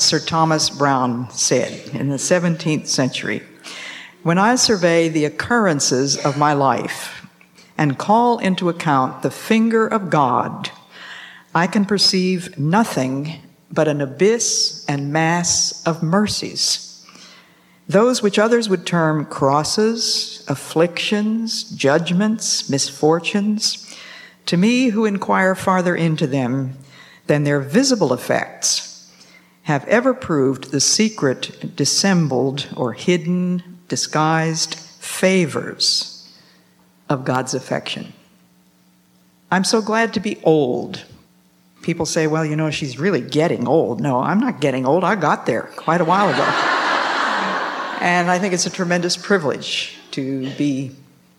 Sir Thomas Browne said in the 17th century. When I survey the occurrences of my life and call into account the finger of God, I can perceive nothing but an abyss and mass of mercies. Those which others would term crosses, afflictions, judgments, misfortunes, to me who inquire farther into them than their visible effects, have ever proved the secret dissembled or hidden, disguised favors of God's affection. I'm so glad to be old. People say, well, you know, she's really getting old. No, I'm not getting old. I got there quite a while ago. and I think it's a tremendous privilege to be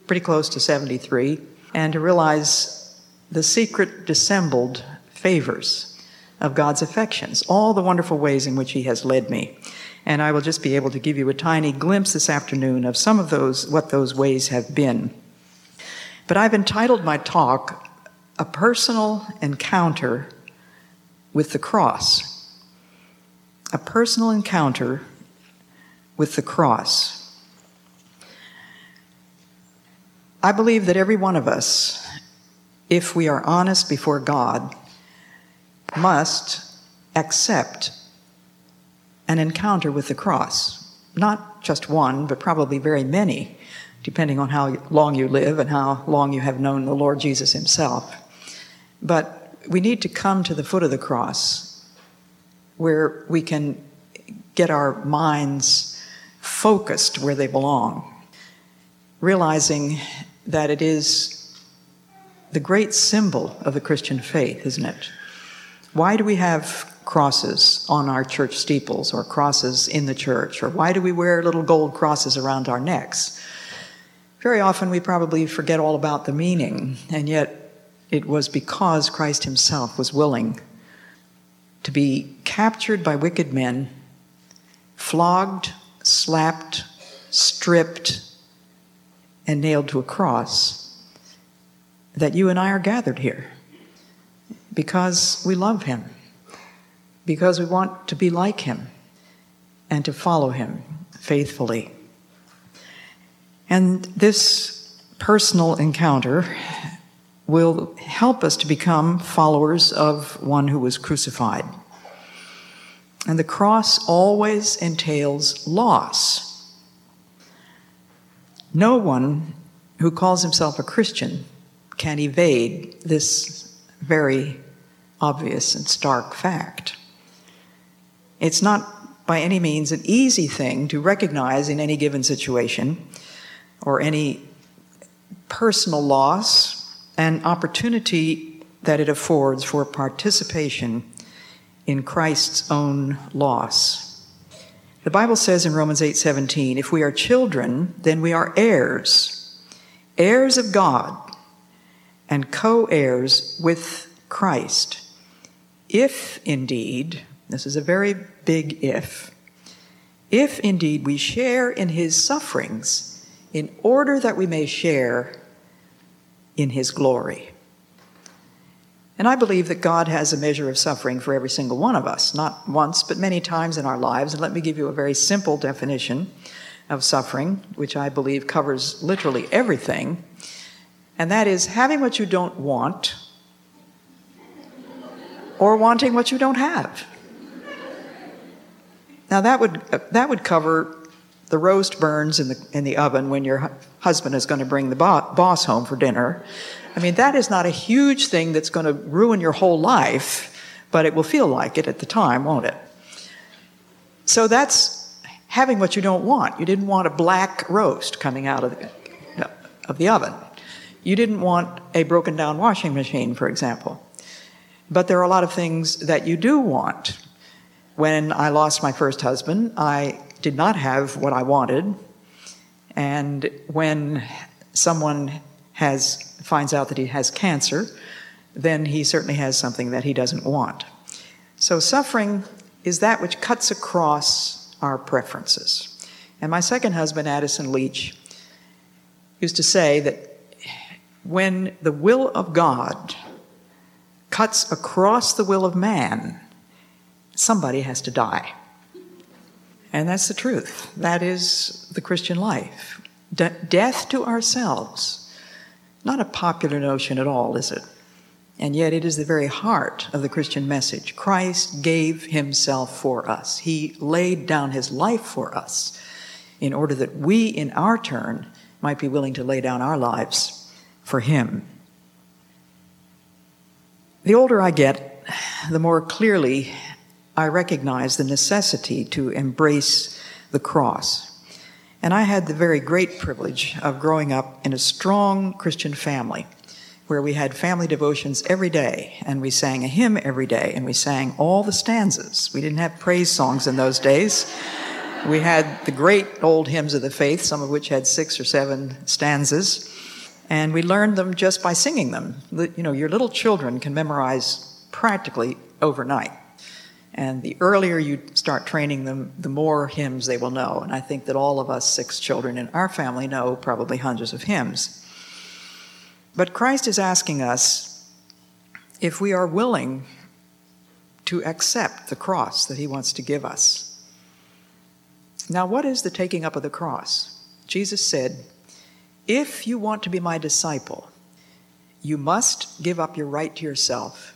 pretty close to 73 and to realize the secret dissembled favors of God's affections, all the wonderful ways in which He has led me. And I will just be able to give you a tiny glimpse this afternoon of some of those, what those ways have been. But I've entitled my talk, A Personal Encounter with the Cross. A personal encounter with the cross. I believe that every one of us, if we are honest before God, must accept an encounter with the cross. Not just one, but probably very many, depending on how long you live and how long you have known the Lord Jesus Himself. But we need to come to the foot of the cross where we can get our minds focused where they belong, realizing that it is the great symbol of the Christian faith, isn't it? Why do we have crosses on our church steeples or crosses in the church? Or why do we wear little gold crosses around our necks? Very often we probably forget all about the meaning, and yet it was because Christ Himself was willing to be captured by wicked men, flogged, slapped, stripped, and nailed to a cross, that you and I are gathered here because we love Him, because we want to be like Him and to follow Him faithfully. And this personal encounter will help us to become followers of one who was crucified. And the cross always entails loss. No one who calls himself a Christian can evade this very obvious and stark fact. It's not by any means an easy thing to recognize in any given situation or any personal loss and opportunity that it affords for participation in Christ's own loss. The Bible says in Romans 8:17, if we are children, then we are heirs, heirs of God, and co-heirs with Christ if indeed, this is a very big if, if indeed we share in his sufferings in order that we may share in his glory. And I believe that God has a measure of suffering for every single one of us, not once, but many times in our lives. And let me give you a very simple definition of suffering, which I believe covers literally everything. And that is having what you don't want or wanting what you don't have. Now that would that would cover the roast burns in the in the oven when your husband is going to bring the bo- boss home for dinner. I mean that is not a huge thing that's going to ruin your whole life, but it will feel like it at the time, won't it? So that's having what you don't want. You didn't want a black roast coming out of the, of the oven. You didn't want a broken down washing machine, for example. But there are a lot of things that you do want. When I lost my first husband, I did not have what I wanted. And when someone has, finds out that he has cancer, then he certainly has something that he doesn't want. So suffering is that which cuts across our preferences. And my second husband, Addison Leitch, used to say that when the will of God cuts across the will of man, somebody has to die. And that's the truth. That is the Christian life. De- death to ourselves. Not a popular notion at all, is it? And yet it is the very heart of the Christian message. Christ gave himself for us. He laid down his life for us in order that we, in our turn, might be willing to lay down our lives for him. The older I get, the more clearly I recognize the necessity to embrace the cross. And I had the very great privilege of growing up in a strong Christian family where we had family devotions every day and we sang a hymn every day and we sang all the stanzas. We didn't have praise songs in those days. We had the great old hymns of the faith, some of which had six or seven stanzas, and we learned them just by singing them. You know, your little children can memorize practically overnight. And the earlier you start training them, the more hymns they will know. And I think that all of us six children in our family know probably hundreds of hymns. But Christ is asking us if we are willing to accept the cross that he wants to give us. Now, what is the taking up of the cross? Jesus said, If you want to be my disciple, you must give up your right to yourself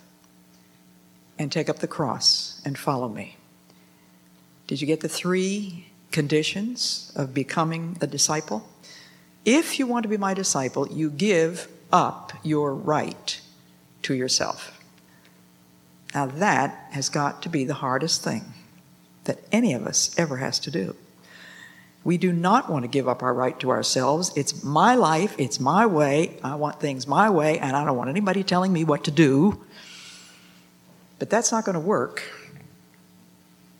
and take up the cross and follow me. Did you get the three conditions of becoming a disciple? If you want to be my disciple, you give up your right to yourself. Now, that has got to be the hardest thing that any of us ever has to do. We do not want to give up our right to ourselves. It's my life, it's my way. I want things my way, and I don't want anybody telling me what to do. But that's not going to work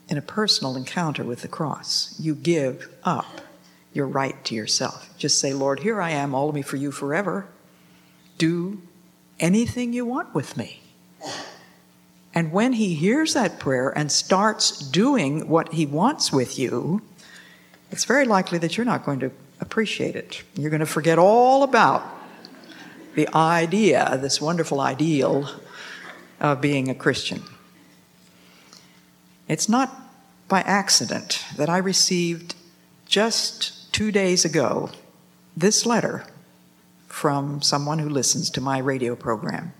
in a personal encounter with the cross. You give up your right to yourself. Just say, Lord, here I am, all of me for you forever. Do anything you want with me. And when he hears that prayer and starts doing what he wants with you, it's very likely that you're not going to appreciate it. You're going to forget all about the idea, this wonderful ideal of being a Christian. It's not by accident that I received just two days ago this letter from someone who listens to my radio program.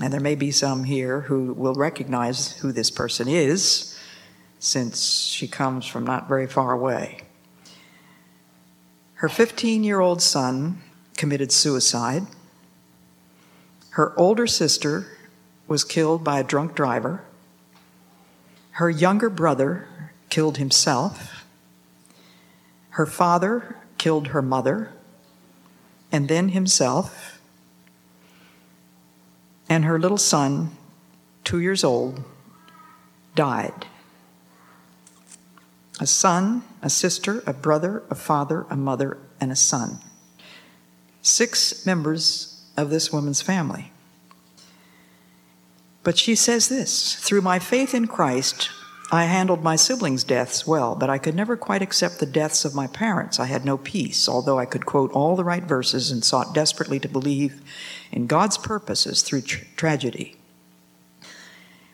And there may be some here who will recognize who this person is, since she comes from not very far away. Her 15 year old son committed suicide. Her older sister was killed by a drunk driver. Her younger brother killed himself. Her father killed her mother and then himself. And her little son, two years old, died. A son, a sister, a brother, a father, a mother, and a son. Six members of this woman's family. But she says this through my faith in Christ, I handled my siblings' deaths well, but I could never quite accept the deaths of my parents. I had no peace, although I could quote all the right verses and sought desperately to believe in God's purposes through tra- tragedy.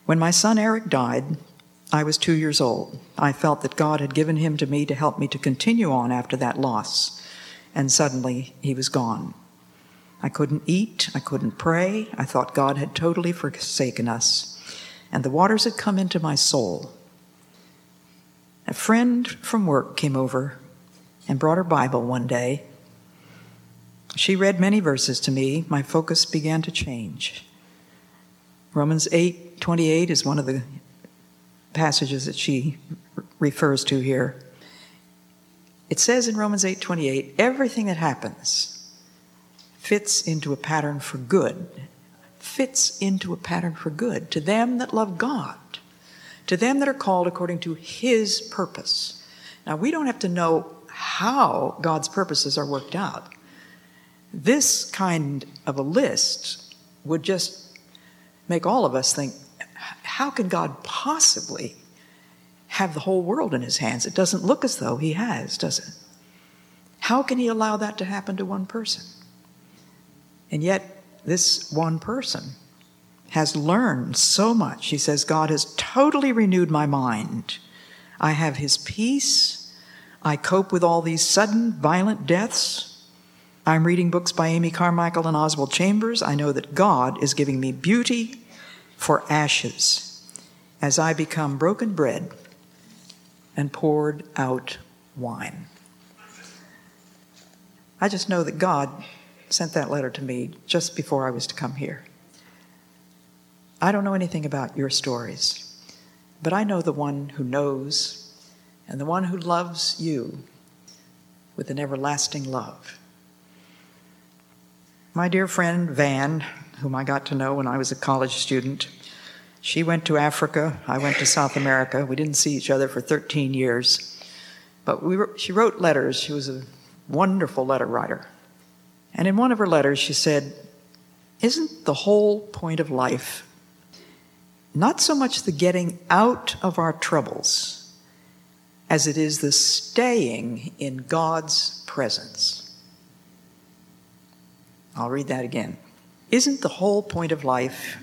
When my son Eric died, I was two years old. I felt that God had given him to me to help me to continue on after that loss, and suddenly he was gone. I couldn't eat. I couldn't pray. I thought God had totally forsaken us. And the waters had come into my soul. A friend from work came over and brought her Bible one day. She read many verses to me. My focus began to change. Romans 8 28 is one of the passages that she refers to here. It says in Romans 8 28, everything that happens fits into a pattern for good, fits into a pattern for good to them that love God, to them that are called according to His purpose. Now, we don't have to know how God's purposes are worked out. This kind of a list would just make all of us think how can God possibly have the whole world in his hands? It doesn't look as though he has, does it? How can he allow that to happen to one person? And yet, this one person has learned so much. He says, God has totally renewed my mind. I have his peace. I cope with all these sudden, violent deaths. I'm reading books by Amy Carmichael and Oswald Chambers. I know that God is giving me beauty for ashes as I become broken bread and poured out wine. I just know that God sent that letter to me just before I was to come here. I don't know anything about your stories, but I know the one who knows and the one who loves you with an everlasting love. My dear friend Van, whom I got to know when I was a college student, she went to Africa, I went to South America. We didn't see each other for 13 years, but we were, she wrote letters. She was a wonderful letter writer. And in one of her letters, she said, Isn't the whole point of life not so much the getting out of our troubles as it is the staying in God's presence? I'll read that again. Isn't the whole point of life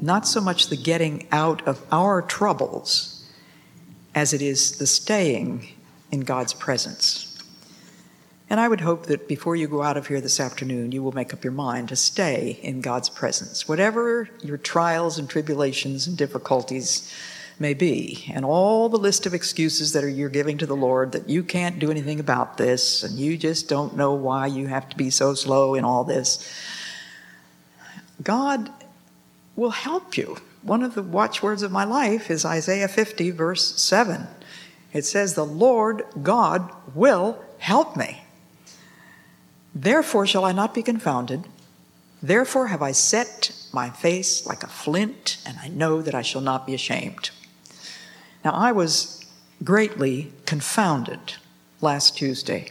not so much the getting out of our troubles as it is the staying in God's presence? And I would hope that before you go out of here this afternoon, you will make up your mind to stay in God's presence, whatever your trials and tribulations and difficulties may be, and all the list of excuses that are you're giving to the Lord that you can't do anything about this, and you just don't know why you have to be so slow in all this. God will help you. One of the watchwords of my life is Isaiah 50, verse 7. It says, The Lord God will help me. Therefore shall I not be confounded. Therefore have I set my face like a flint, and I know that I shall not be ashamed. Now, I was greatly confounded last Tuesday.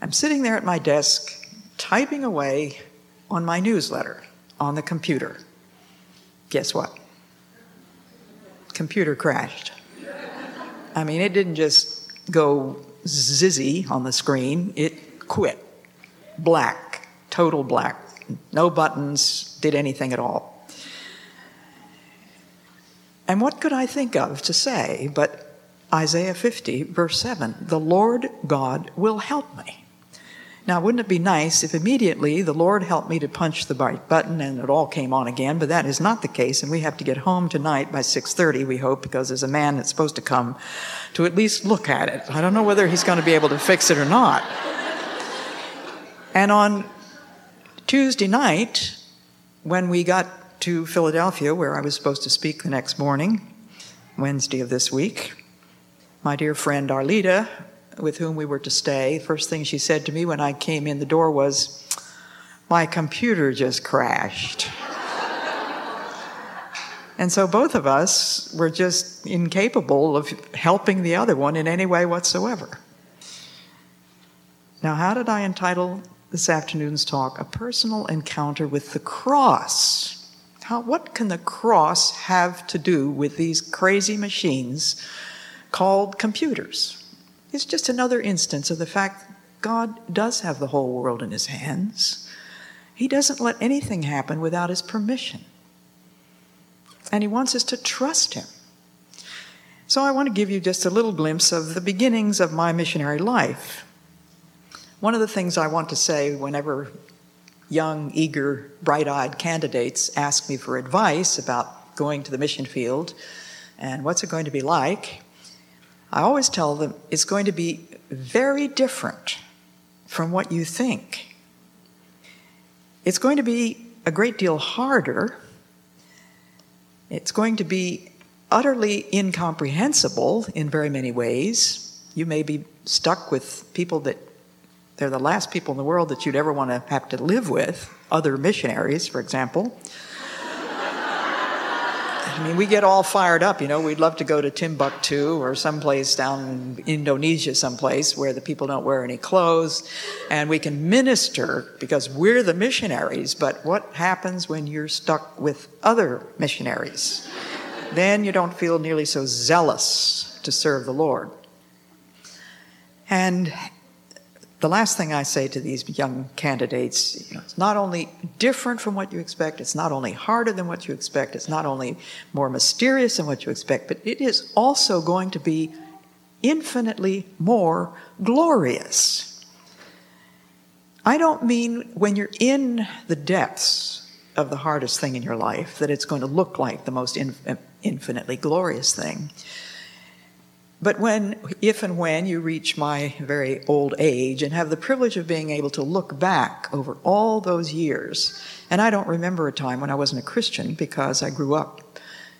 I'm sitting there at my desk typing away on my newsletter on the computer. Guess what? Computer crashed. I mean, it didn't just go zizzy on the screen, it quit. Black, total black. No buttons, did anything at all. And what could I think of to say but Isaiah 50, verse 7 The Lord God will help me. Now, wouldn't it be nice if immediately the Lord helped me to punch the right button and it all came on again? But that is not the case, and we have to get home tonight by 6:30, we hope, because there's a man that's supposed to come to at least look at it. I don't know whether he's going to be able to fix it or not. and on Tuesday night, when we got to Philadelphia, where I was supposed to speak the next morning, Wednesday of this week. My dear friend Arlita, with whom we were to stay, first thing she said to me when I came in the door was, My computer just crashed. and so both of us were just incapable of helping the other one in any way whatsoever. Now, how did I entitle this afternoon's talk? A personal encounter with the cross. How, what can the cross have to do with these crazy machines called computers? It's just another instance of the fact God does have the whole world in his hands. He doesn't let anything happen without his permission. And he wants us to trust him. So I want to give you just a little glimpse of the beginnings of my missionary life. One of the things I want to say whenever young, eager, bright eyed candidates ask me for advice about going to the mission field and what's it going to be like, I always tell them it's going to be very different from what you think. It's going to be a great deal harder. It's going to be utterly incomprehensible in very many ways. You may be stuck with people that they're the last people in the world that you'd ever want to have to live with, other missionaries, for example. I mean, we get all fired up, you know. We'd love to go to Timbuktu or someplace down in Indonesia, someplace where the people don't wear any clothes, and we can minister because we're the missionaries. But what happens when you're stuck with other missionaries? then you don't feel nearly so zealous to serve the Lord. And the last thing I say to these young candidates, you know, it's not only different from what you expect, it's not only harder than what you expect, it's not only more mysterious than what you expect, but it is also going to be infinitely more glorious. I don't mean when you're in the depths of the hardest thing in your life that it's going to look like the most infinitely glorious thing. But when, if and when you reach my very old age and have the privilege of being able to look back over all those years, and I don't remember a time when I wasn't a Christian because I grew up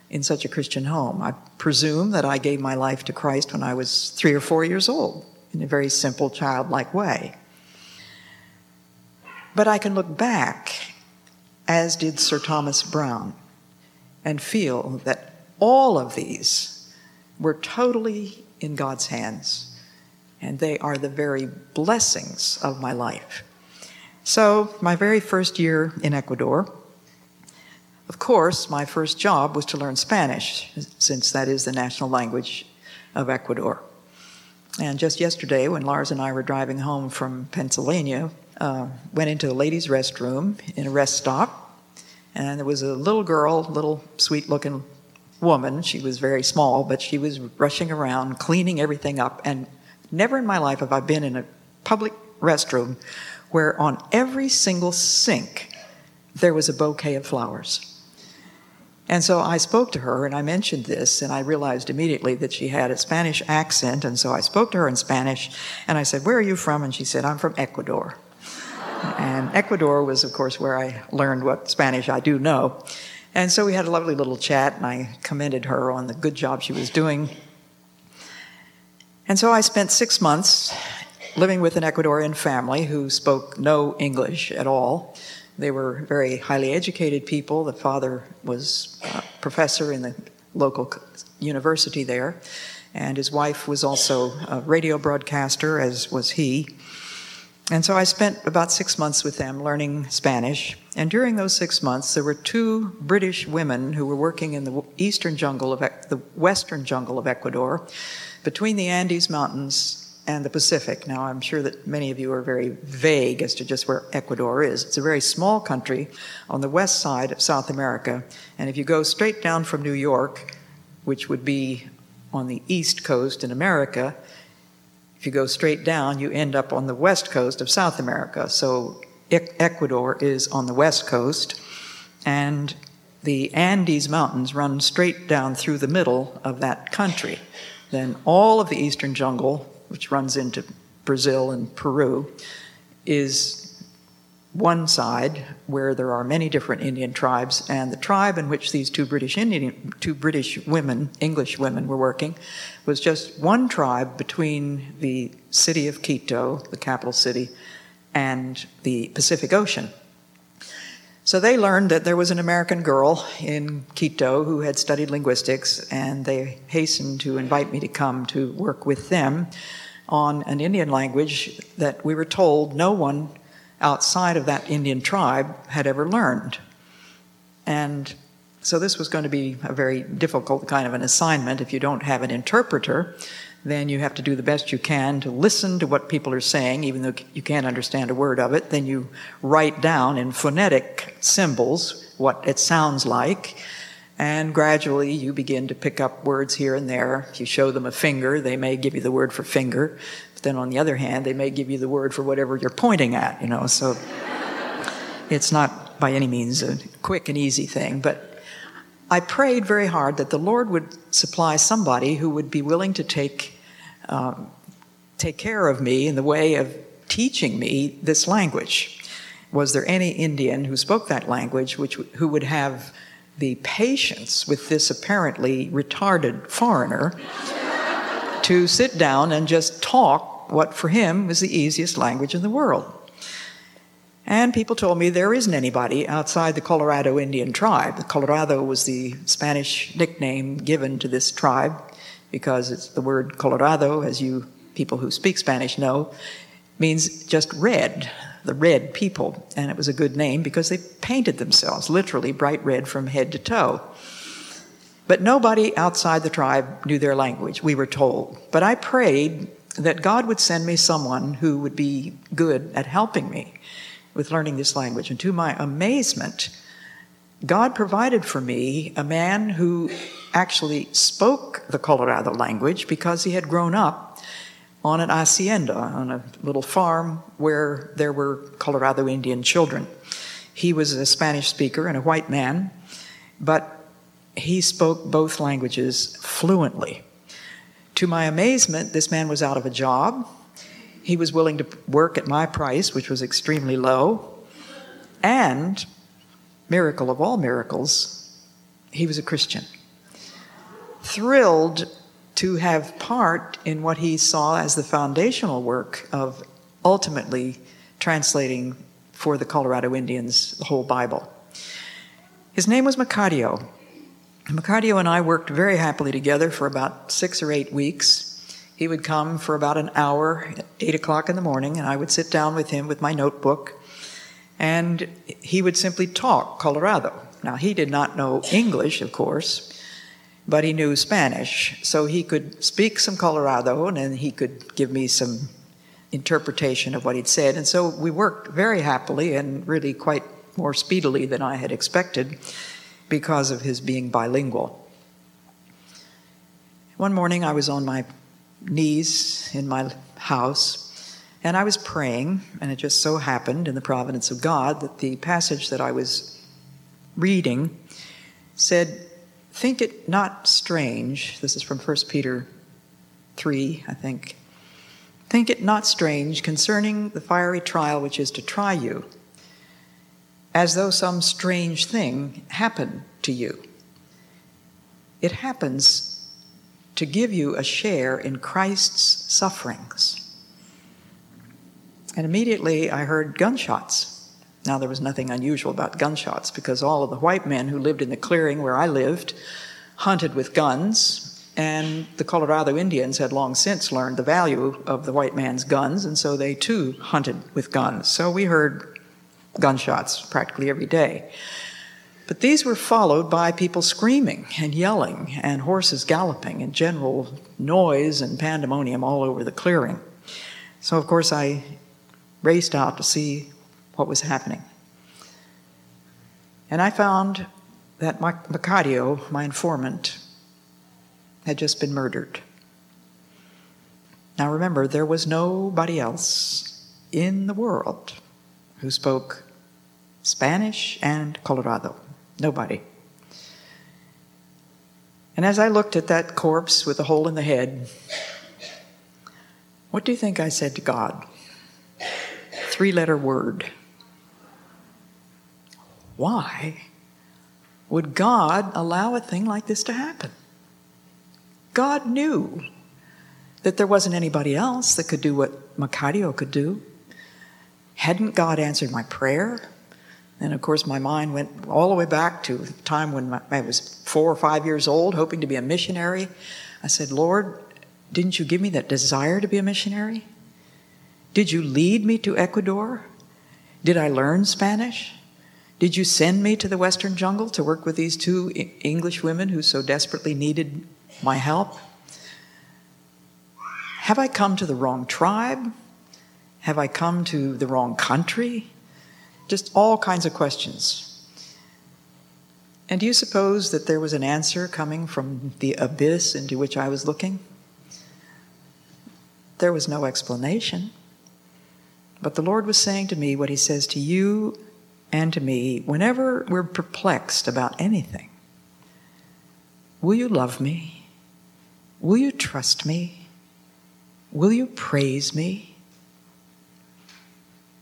in such a Christian home. I presume that I gave my life to Christ when I was three or four years old in a very simple, childlike way. But I can look back, as did Sir Thomas Browne, and feel that all of these we're totally in God's hands, and they are the very blessings of my life. So, my very first year in Ecuador, of course, my first job was to learn Spanish, since that is the national language of Ecuador. And just yesterday, when Lars and I were driving home from Pennsylvania, uh, went into the ladies' restroom in a rest stop, and there was a little girl, little sweet-looking woman. She was very small, but she was rushing around, cleaning everything up. And never in my life have I been in a public restroom where on every single sink there was a bouquet of flowers. And so I spoke to her and I mentioned this, and I realized immediately that she had a Spanish accent. And so I spoke to her in Spanish and I said, Where are you from? And she said, I'm from Ecuador. and Ecuador was, of course, where I learned what Spanish I do know. And so we had a lovely little chat, and I commended her on the good job she was doing. And so I spent six months living with an Ecuadorian family who spoke no English at all. They were very highly educated people. The father was a professor in the local university there, and his wife was also a radio broadcaster, as was he. And so I spent about six months with them learning Spanish. And during those six months, there were two British women who were working in the eastern jungle of the western jungle of Ecuador, between the Andes Mountains and the Pacific. Now, I'm sure that many of you are very vague as to just where Ecuador is. It's a very small country on the west side of South America. And if you go straight down from New York, which would be on the east coast in America, if you go straight down, you end up on the west coast of South America. So Ecuador is on the west coast, and the Andes Mountains run straight down through the middle of that country. Then all of the eastern jungle, which runs into Brazil and Peru, is one side where there are many different Indian tribes, and the tribe in which these two British Indian, two British women, English women, were working, was just one tribe between the city of Quito, the capital city, and the Pacific Ocean. So they learned that there was an American girl in Quito who had studied linguistics, and they hastened to invite me to come to work with them on an Indian language that we were told no one outside of that Indian tribe had ever learned. And so this was going to be a very difficult kind of an assignment. If you don't have an interpreter, then you have to do the best you can to listen to what people are saying, even though you can't understand a word of it. Then you write down in phonetic symbols what it sounds like. And gradually you begin to pick up words here and there. If you show them a finger, they may give you the word for finger. But then on the other hand, they may give you the word for whatever you're pointing at, you know, so it's not by any means a quick and easy thing. But I prayed very hard that the Lord would supply somebody who would be willing to take, um, take care of me in the way of teaching me this language. Was there any Indian who spoke that language which, who would have the patience with this apparently retarded foreigner to sit down and just talk what for him was the easiest language in the world. And people told me there isn't anybody outside the Colorado Indian tribe. Colorado was the Spanish nickname given to this tribe because it's the word Colorado, as you people who speak Spanish know, means just red, the red people. And it was a good name because they painted themselves literally bright red from head to toe. But nobody outside the tribe knew their language, we were told. But I prayed that God would send me someone who would be good at helping me with learning this language. And to my amazement, God provided for me a man who actually spoke the Colorado language because he had grown up on an hacienda, on a little farm where there were Colorado Indian children. He was a Spanish speaker and a white man, but he spoke both languages fluently. To my amazement, this man was out of a job. He was willing to work at my price, which was extremely low. And, miracle of all miracles, he was a Christian. Thrilled to have part in what he saw as the foundational work of ultimately translating for the Colorado Indians the whole Bible. His name was Macario. Macario and I worked very happily together for about six or eight weeks. He would come for about an hour at eight o'clock in the morning, and I would sit down with him with my notebook, and he would simply talk Colorado. Now, he did not know English, of course, but he knew Spanish, so he could speak some Colorado, and then he could give me some interpretation of what he'd said. And so we worked very happily and really quite more speedily than I had expected because of his being bilingual. One morning I was on my knees in my house and I was praying, and it just so happened in the providence of God that the passage that I was reading said, Think it not strange, this is from 1 Peter 3, I think. Think it not strange concerning the fiery trial which is to try you as though some strange thing happened to you. It happens to give you a share in Christ's sufferings. And immediately I heard gunshots. Now, there was nothing unusual about gunshots because all of the white men who lived in the clearing where I lived hunted with guns, and the Colorado Indians had long since learned the value of the white man's guns, and so they too hunted with guns. So we heard gunshots practically every day. But these were followed by people screaming and yelling and horses galloping and general noise and pandemonium all over the clearing. So, of course, I raced out to see what was happening. And I found that Macario, my informant, had just been murdered. Now remember, there was nobody else in the world who spoke Spanish and Colorado. Nobody. And as I looked at that corpse with a hole in the head, what do you think I said to God? Three letter word. Why would God allow a thing like this to happen? God knew that there wasn't anybody else that could do what Macario could do. Hadn't God answered my prayer? And of course, my mind went all the way back to the time when I was four or five years old, hoping to be a missionary. I said, Lord, didn't you give me that desire to be a missionary? Did you lead me to Ecuador? Did I learn Spanish? Did you send me to the Western jungle to work with these two English women who so desperately needed my help? Have I come to the wrong tribe? Have I come to the wrong country? Just all kinds of questions. And do you suppose that there was an answer coming from the abyss into which I was looking? There was no explanation. But the Lord was saying to me what He says to you and to me whenever we're perplexed about anything. Will you love me? Will you trust me? Will you praise me?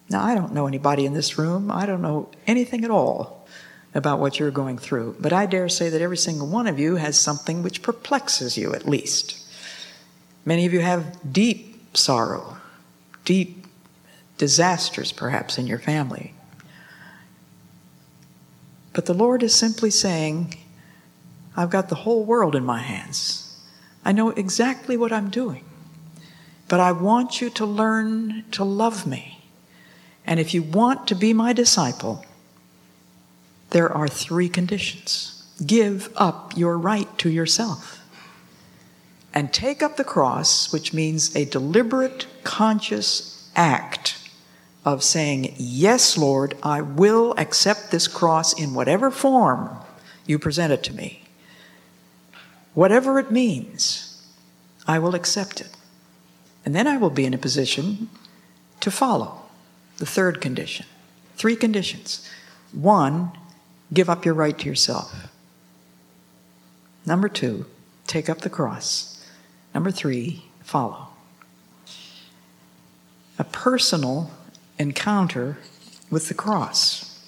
Now, I don't know anybody in this room. I don't know anything at all about what you're going through. But I dare say that every single one of you has something which perplexes you, at least. Many of you have deep sorrow, deep disasters, perhaps, in your family, But the Lord is simply saying, I've got the whole world in my hands. I know exactly what I'm doing. But I want you to learn to love me. And if you want to be my disciple, there are three conditions. Give up your right to yourself. And take up the cross, which means a deliberate, conscious act of saying, Yes, Lord, I will accept this cross in whatever form you present it to me. Whatever it means, I will accept it. And then I will be in a position to follow the third condition. Three conditions. One, give up your right to yourself. Number two, take up the cross. Number three, follow. A personal encounter with the cross.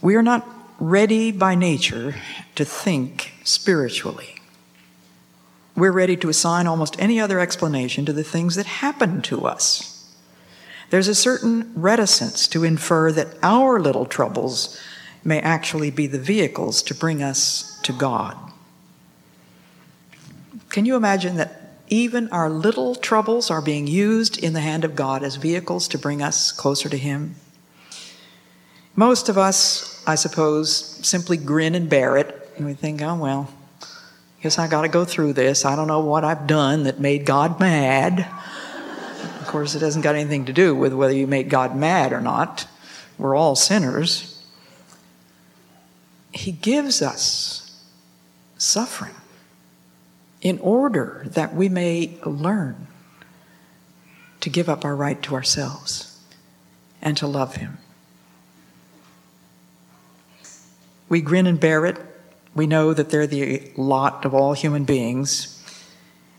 We are not ready by nature to think spiritually. We're ready to assign almost any other explanation to the things that happen to us. There's a certain reticence to infer that our little troubles may actually be the vehicles to bring us to God. Can you imagine that even our little troubles are being used in the hand of God as vehicles to bring us closer to Him? Most of us, I suppose, simply grin and bear it, and we think, oh, well, guess I got to go through this. I don't know what I've done that made God mad. of course, it hasn't got anything to do with whether you make God mad or not. We're all sinners. He gives us suffering in order that we may learn to give up our right to ourselves and to love Him. We grin and bear it. We know that they're the lot of all human beings.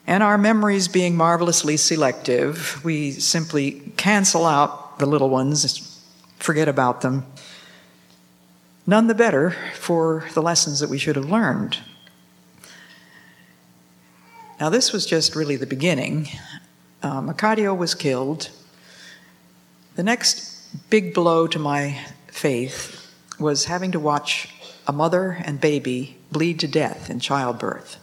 And our memories being marvelously selective, we simply cancel out the little ones, forget about them. None the better for the lessons that we should have learned. Now, this was just really the beginning. Uh, Macario was killed. The next big blow to my faith was having to watch a mother and baby bleed to death in childbirth.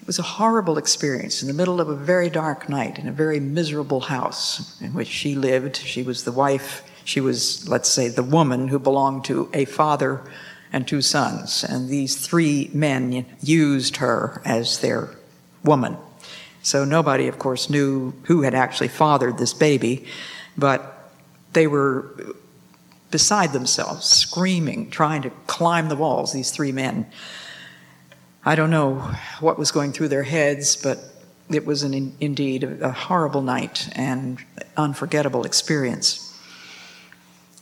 It was a horrible experience in the middle of a very dark night in a very miserable house in which she lived. She was the wife, she was, let's say, the woman who belonged to a father and two sons. And these three men used her as their woman. So nobody, of course, knew who had actually fathered this baby, but they were beside themselves, screaming, trying to climb the walls, these three men. I don't know what was going through their heads, but it was an, indeed a horrible night and unforgettable experience.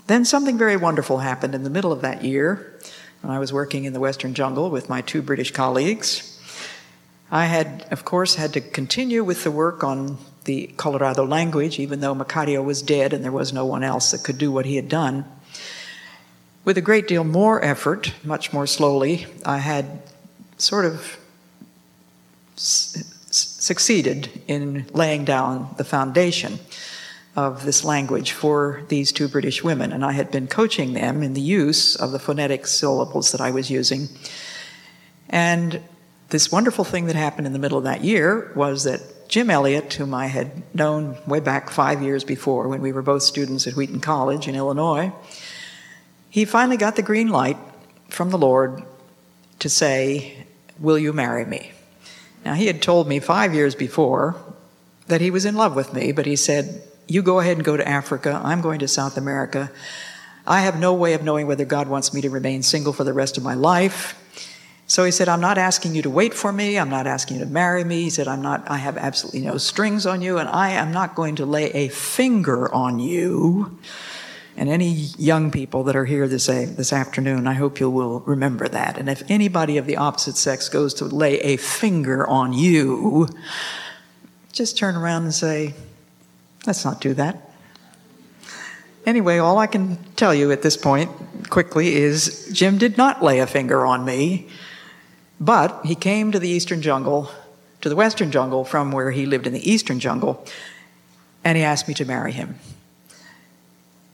Then something very wonderful happened in the middle of that year when I was working in the Western jungle with my two British colleagues. I had, of course, had to continue with the work on the Colorado language, even though Macario was dead and there was no one else that could do what he had done. With a great deal more effort, much more slowly, I had sort of succeeded in laying down the foundation of this language for these two British women, and I had been coaching them in the use of the phonetic syllables that I was using. And this wonderful thing that happened in the middle of that year was that Jim Elliot, whom I had known way back five years before when we were both students at Wheaton College in Illinois, he finally got the green light from the Lord to say, Will you marry me? Now, he had told me five years before that he was in love with me, but he said, You go ahead and go to Africa. I'm going to South America. I have no way of knowing whether God wants me to remain single for the rest of my life. So he said, I'm not asking you to wait for me. I'm not asking you to marry me. He said, I'm not, I have absolutely no strings on you, and I am not going to lay a finger on you. And any young people that are here this, this afternoon, I hope you will remember that. And if anybody of the opposite sex goes to lay a finger on you, just turn around and say, let's not do that. Anyway, all I can tell you at this point quickly is Jim did not lay a finger on me. But he came to the eastern jungle, to the western jungle from where he lived in the eastern jungle, and he asked me to marry him.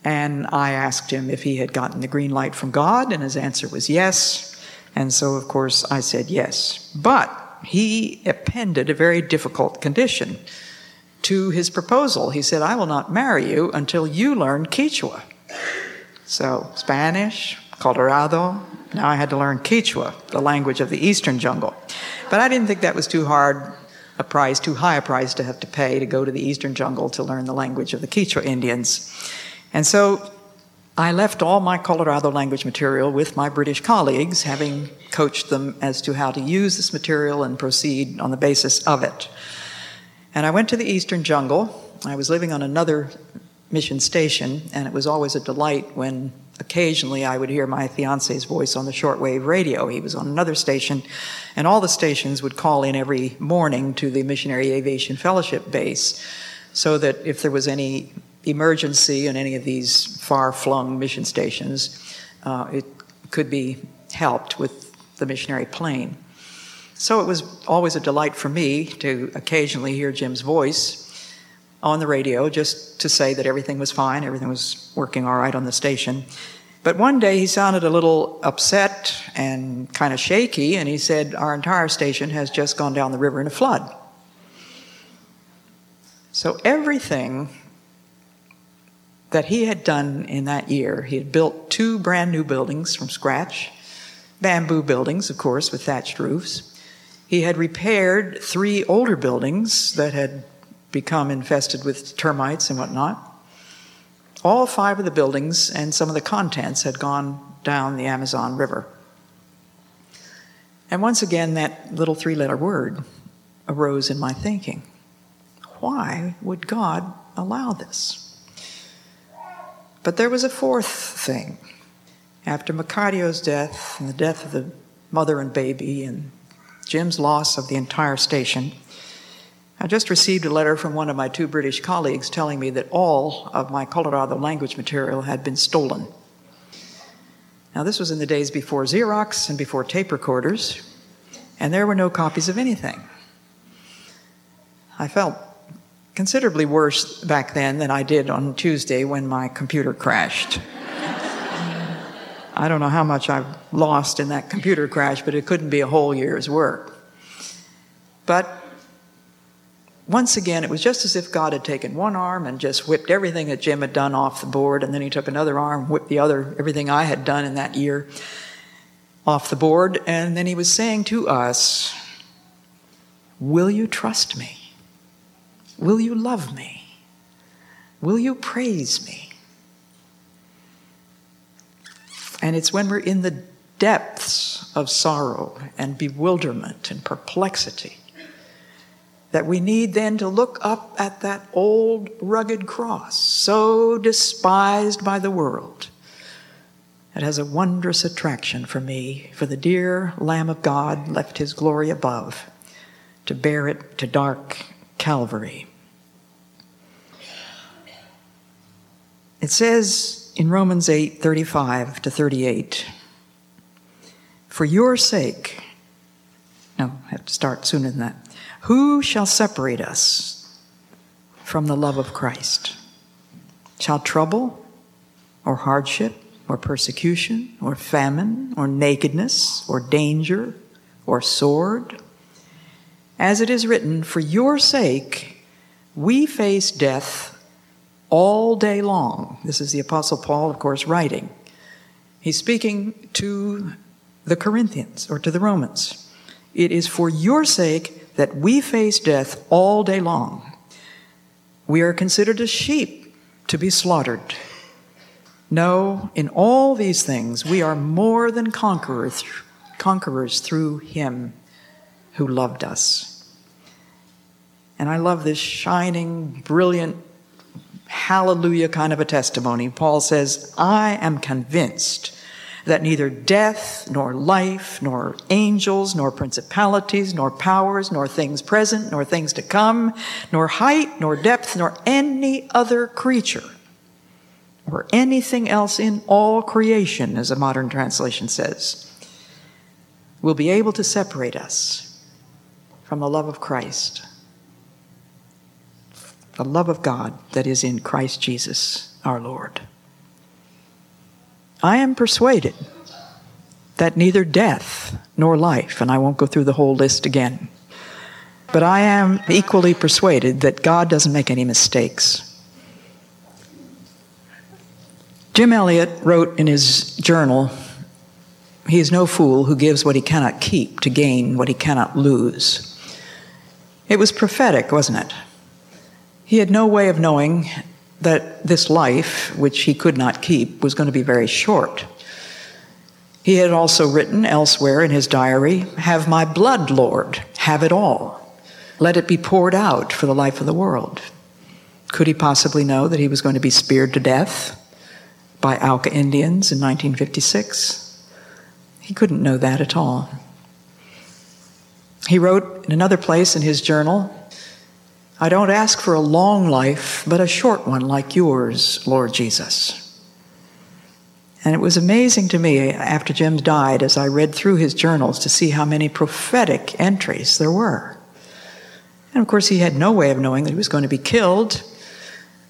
And I asked him if he had gotten the green light from God, and his answer was yes. And so, of course, I said yes. But he appended a very difficult condition to his proposal. He said, I will not marry you until you learn Quechua. So, Spanish, Colorado, now I had to learn Quechua, the language of the eastern jungle. But I didn't think that was too hard a price, too high a price to have to pay to go to the eastern jungle to learn the language of the Quechua Indians. And so I left all my Colorado language material with my British colleagues, having coached them as to how to use this material and proceed on the basis of it. And I went to the eastern jungle. I was living on another mission station, and it was always a delight when occasionally I would hear my fiance's voice on the shortwave radio. He was on another station, and all the stations would call in every morning to the Missionary Aviation Fellowship base so that if there was any emergency in any of these far flung mission stations, uh, it could be helped with the missionary plane. So it was always a delight for me to occasionally hear Jim's voice on the radio just to say that everything was fine, everything was working all right on the station. But one day he sounded a little upset and kind of shaky, and he said, Our entire station has just gone down the river in a flood. So everything that he had done in that year. He had built two brand new buildings from scratch, bamboo buildings, of course, with thatched roofs. He had repaired three older buildings that had become infested with termites and whatnot. All five of the buildings and some of the contents had gone down the Amazon River. And once again, that little three letter word arose in my thinking. Why would God allow this? But there was a fourth thing. After Macario's death and the death of the mother and baby and Jim's loss of the entire station, I just received a letter from one of my two British colleagues telling me that all of my Colorado language material had been stolen. Now, this was in the days before Xerox and before tape recorders, and there were no copies of anything. I felt considerably worse back then than I did on Tuesday when my computer crashed. I don't know how much I've lost in that computer crash, but it couldn't be a whole year's work. But once again, it was just as if God had taken one arm and just whipped everything that Jim had done off the board, and then he took another arm, whipped the other, everything I had done in that year off the board, and then he was saying to us, Will you trust me? Will you love me? Will you praise me? And it's when we're in the depths of sorrow and bewilderment and perplexity that we need then to look up at that old rugged cross, so despised by the world. It has a wondrous attraction for me, for the dear Lamb of God left his glory above to bear it to dark Calvary. It says in Romans 8 35 to 38, For your sake, no, I have to start sooner than that. Who shall separate us from the love of Christ? Shall trouble, or hardship, or persecution, or famine, or nakedness, or danger, or sword? As it is written, For your sake we face death all day long. This is the Apostle Paul, of course, writing. He's speaking to the Corinthians or to the Romans. It is for your sake that we face death all day long. We are considered as sheep to be slaughtered. No, in all these things, we are more than conquerors, conquerors through Him who loved us. And I love this shining, brilliant hallelujah kind of a testimony. Paul says, I am convinced that neither death, nor life, nor angels, nor principalities, nor powers, nor things present, nor things to come, nor height, nor depth, nor any other creature, or anything else in all creation, as a modern translation says, will be able to separate us from the love of Christ the love of God that is in Christ Jesus our Lord. I am persuaded that neither death nor life, and I won't go through the whole list again, but I am equally persuaded that God doesn't make any mistakes. Jim Elliot wrote in his journal He is no fool who gives what he cannot keep to gain what he cannot lose. It was prophetic, wasn't it? He had no way of knowing that this life, which he could not keep, was going to be very short. He had also written elsewhere in his diary Have my blood, Lord, have it all. Let it be poured out for the life of the world. Could he possibly know that he was going to be speared to death by Auca Indians in 1956? He couldn't know that at all. He wrote in another place in his journal I don't ask for a long life, but a short one like yours, Lord Jesus. And it was amazing to me after Jim died as I read through his journals to see how many prophetic entries there were. And of course, he had no way of knowing that he was going to be killed.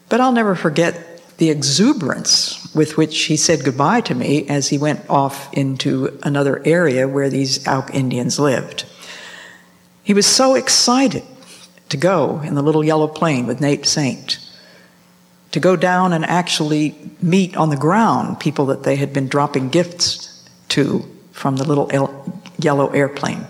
But I'll never forget the exuberance with which he said goodbye to me as he went off into another area where these Auca Indians lived. He was so excited to go in the little yellow plane with Nate Saint, to go down and actually meet on the ground people that they had been dropping gifts to from the little yellow airplane.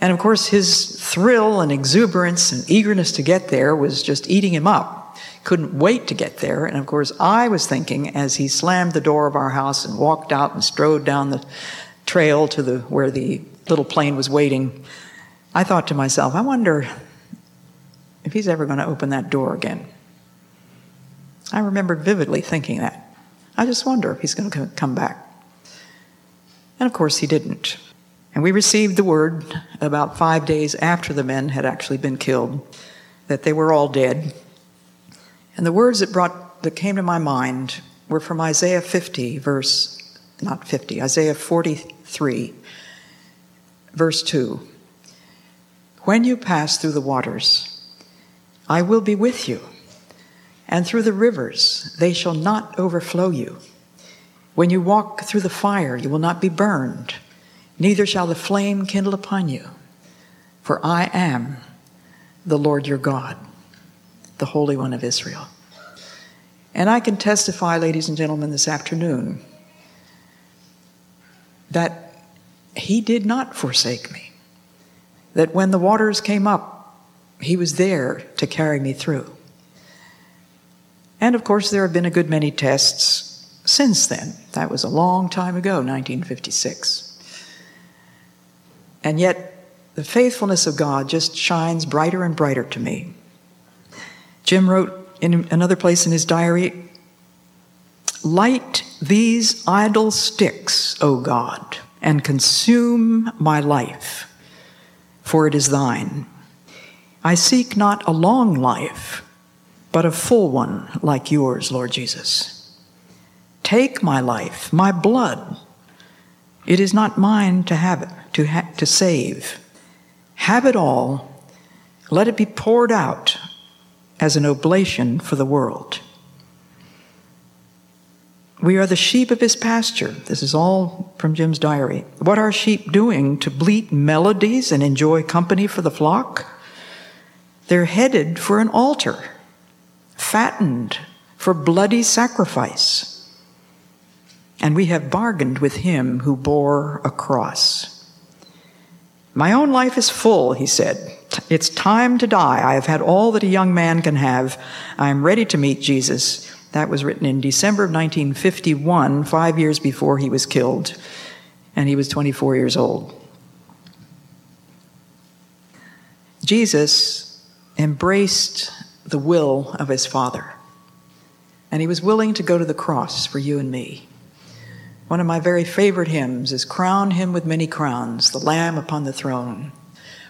And of course, his thrill and exuberance and eagerness to get there was just eating him up. Couldn't wait to get there. And of course, I was thinking as he slammed the door of our house and walked out and strode down the trail to the where the little plane was waiting, I thought to myself, I wonder if he's ever going to open that door again. I remember vividly thinking that. I just wonder if he's going to come back. And of course, he didn't. And we received the word about five days after the men had actually been killed that they were all dead. And the words that brought that came to my mind were from Isaiah 50, verse not 50, Isaiah 43, verse 2. When you pass through the waters, I will be with you, and through the rivers, they shall not overflow you. When you walk through the fire, you will not be burned neither shall the flame kindle upon you. For I am the Lord your God, the Holy One of Israel. And I can testify, ladies and gentlemen, this afternoon that He did not forsake me. That when the waters came up, He was there to carry me through. And of course, there have been a good many tests since then. That was a long time ago, 1956. And yet, the faithfulness of God just shines brighter and brighter to me. Jim wrote in another place in his diary Light these idle sticks, O God, and consume my life, for it is thine. I seek not a long life, but a full one like yours, Lord Jesus. Take my life, my blood. It is not mine to have it to, ha- to save. Have it all. Let it be poured out as an oblation for the world. We are the sheep of his pasture. This is all from Jim's diary. What are sheep doing to bleat melodies and enjoy company for the flock? They're headed for an altar, fattened for bloody sacrifice. And we have bargained with him who bore a cross. My own life is full, he said. It's time to die. I have had all that a young man can have. I am ready to meet Jesus. That was written in December of 1951, five years before he was killed, and he was 24 years old. Jesus embraced the will of his Father, and he was willing to go to the cross for you and me. One of my very favorite hymns is Crown Him with Many Crowns, the Lamb upon the throne.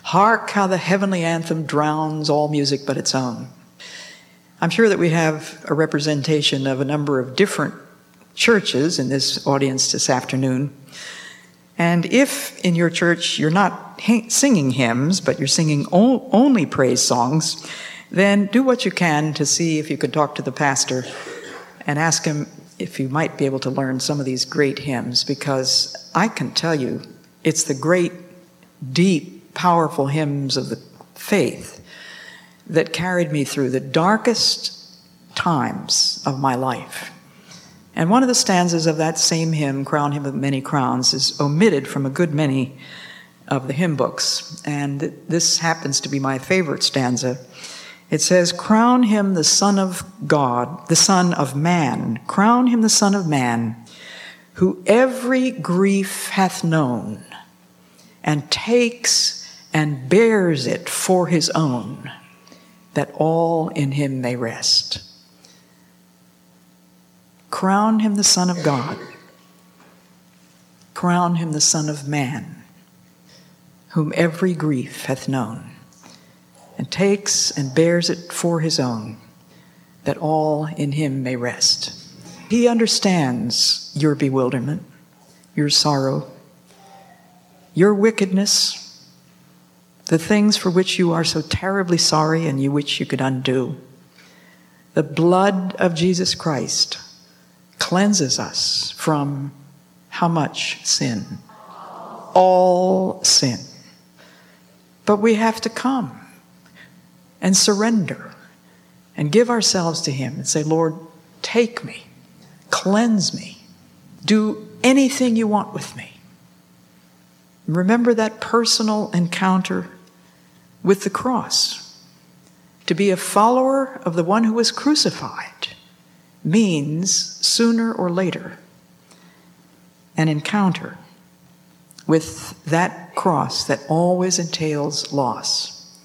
Hark how the heavenly anthem drowns all music but its own. I'm sure that we have a representation of a number of different churches in this audience this afternoon. And if in your church you're not singing hymns, but you're singing only praise songs, then do what you can to see if you could talk to the pastor and ask him if you might be able to learn some of these great hymns, because I can tell you it's the great, deep, powerful hymns of the faith that carried me through the darkest times of my life. And one of the stanzas of that same hymn, Crown Him of Many Crowns, is omitted from a good many of the hymn books. And this happens to be my favorite stanza. It says, Crown him the Son of God, the Son of Man. Crown him the Son of Man, who every grief hath known, and takes and bears it for his own, that all in him may rest. Crown him the Son of God. Crown him the Son of Man whom every grief hath known, and takes and bears it for his own, that all in him may rest. He understands your bewilderment, your sorrow, your wickedness, the things for which you are so terribly sorry and you wish you could undo. The blood of Jesus Christ cleanses us from how much sin? All sin. But we have to come and surrender and give ourselves to Him and say, Lord, take me, cleanse me, do anything you want with me. Remember that personal encounter with the cross. To be a follower of the one who was crucified means sooner or later an encounter with that cross that always entails loss.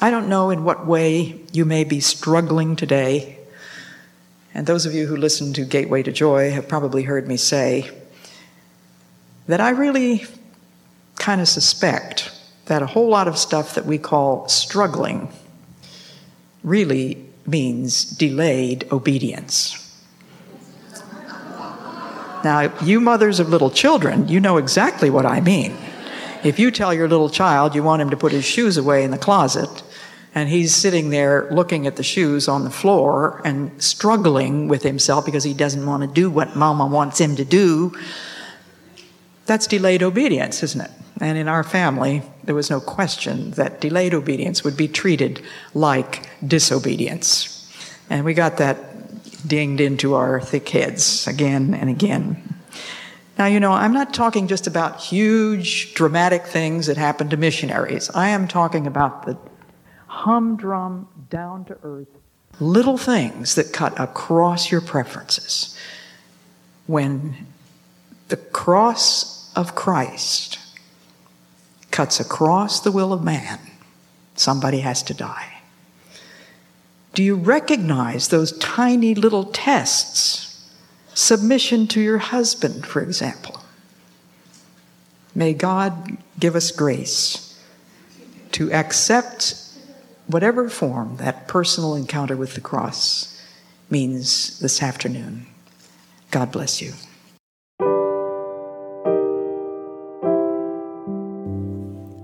I don't know in what way you may be struggling today. And those of you who listen to Gateway to Joy have probably heard me say that I really kind of suspect that a whole lot of stuff that we call struggling really means delayed obedience. Now, you mothers of little children, you know exactly what I mean. If you tell your little child you want him to put his shoes away in the closet, and he's sitting there looking at the shoes on the floor and struggling with himself because he doesn't want to do what mama wants him to do, that's delayed obedience, isn't it? And in our family, there was no question that delayed obedience would be treated like disobedience. And we got that dinged into our thick heads again and again. Now, you know, I'm not talking just about huge, dramatic things that happen to missionaries. I am talking about the humdrum, down to earth, little things that cut across your preferences. When the cross of Christ cuts across the will of man, somebody has to die. Do you recognize those tiny little tests? Submission to your husband, for example. May God give us grace to accept whatever form that personal encounter with the cross means this afternoon. God bless you.